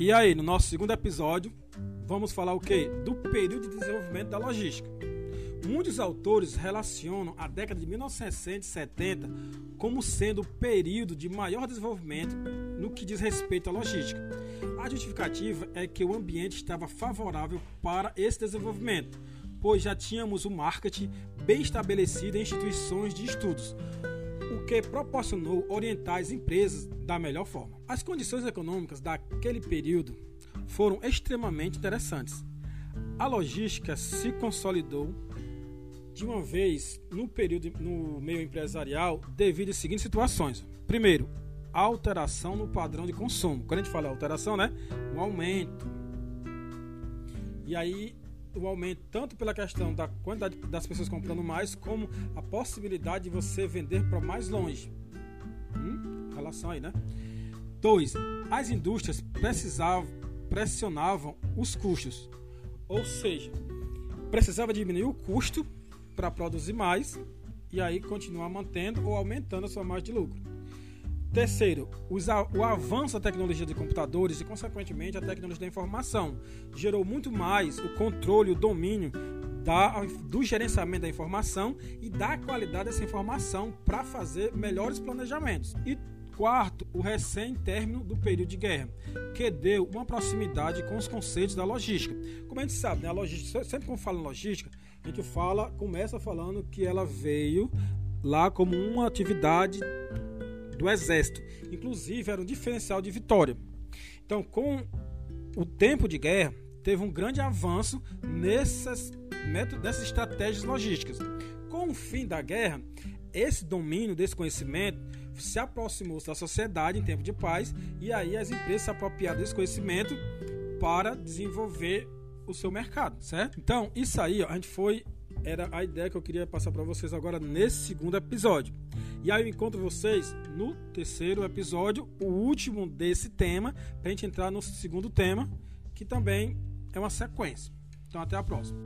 E aí, no nosso segundo episódio, vamos falar o quê? Do período de desenvolvimento da logística. Muitos autores relacionam a década de 1970 como sendo o período de maior desenvolvimento no que diz respeito à logística. A justificativa é que o ambiente estava favorável para esse desenvolvimento, pois já tínhamos o marketing bem estabelecido em instituições de estudos, que proporcionou orientar as empresas da melhor forma. As condições econômicas daquele período foram extremamente interessantes. A logística se consolidou de uma vez no período no meio empresarial devido às seguintes situações. Primeiro, alteração no padrão de consumo. Quando a gente fala alteração, né? Um aumento. E aí o aumento tanto pela questão da quantidade das pessoas comprando mais, como a possibilidade de você vender para mais longe. Hum? Relação aí, né? Dois, as indústrias precisavam, pressionavam os custos, ou seja, precisava diminuir o custo para produzir mais e aí continuar mantendo ou aumentando a sua margem de lucro. Terceiro, o avanço da tecnologia de computadores e, consequentemente, a tecnologia da informação gerou muito mais o controle, o domínio da, do gerenciamento da informação e da qualidade dessa informação para fazer melhores planejamentos. E quarto, o recém-término do período de guerra, que deu uma proximidade com os conceitos da logística. Como a gente sabe, né, a logística, sempre que fala em logística, a gente fala, começa falando que ela veio lá como uma atividade do exército. Inclusive, era um diferencial de vitória. Então, com o tempo de guerra, teve um grande avanço nessas, nessas estratégias logísticas. Com o fim da guerra, esse domínio desse conhecimento se aproximou da sociedade em tempo de paz e aí as empresas se apropriaram desse conhecimento para desenvolver o seu mercado, certo? Então, isso aí, ó, a gente foi era a ideia que eu queria passar para vocês agora nesse segundo episódio. E aí eu encontro vocês no terceiro episódio, o último desse tema, para a gente entrar no segundo tema, que também é uma sequência. Então até a próxima.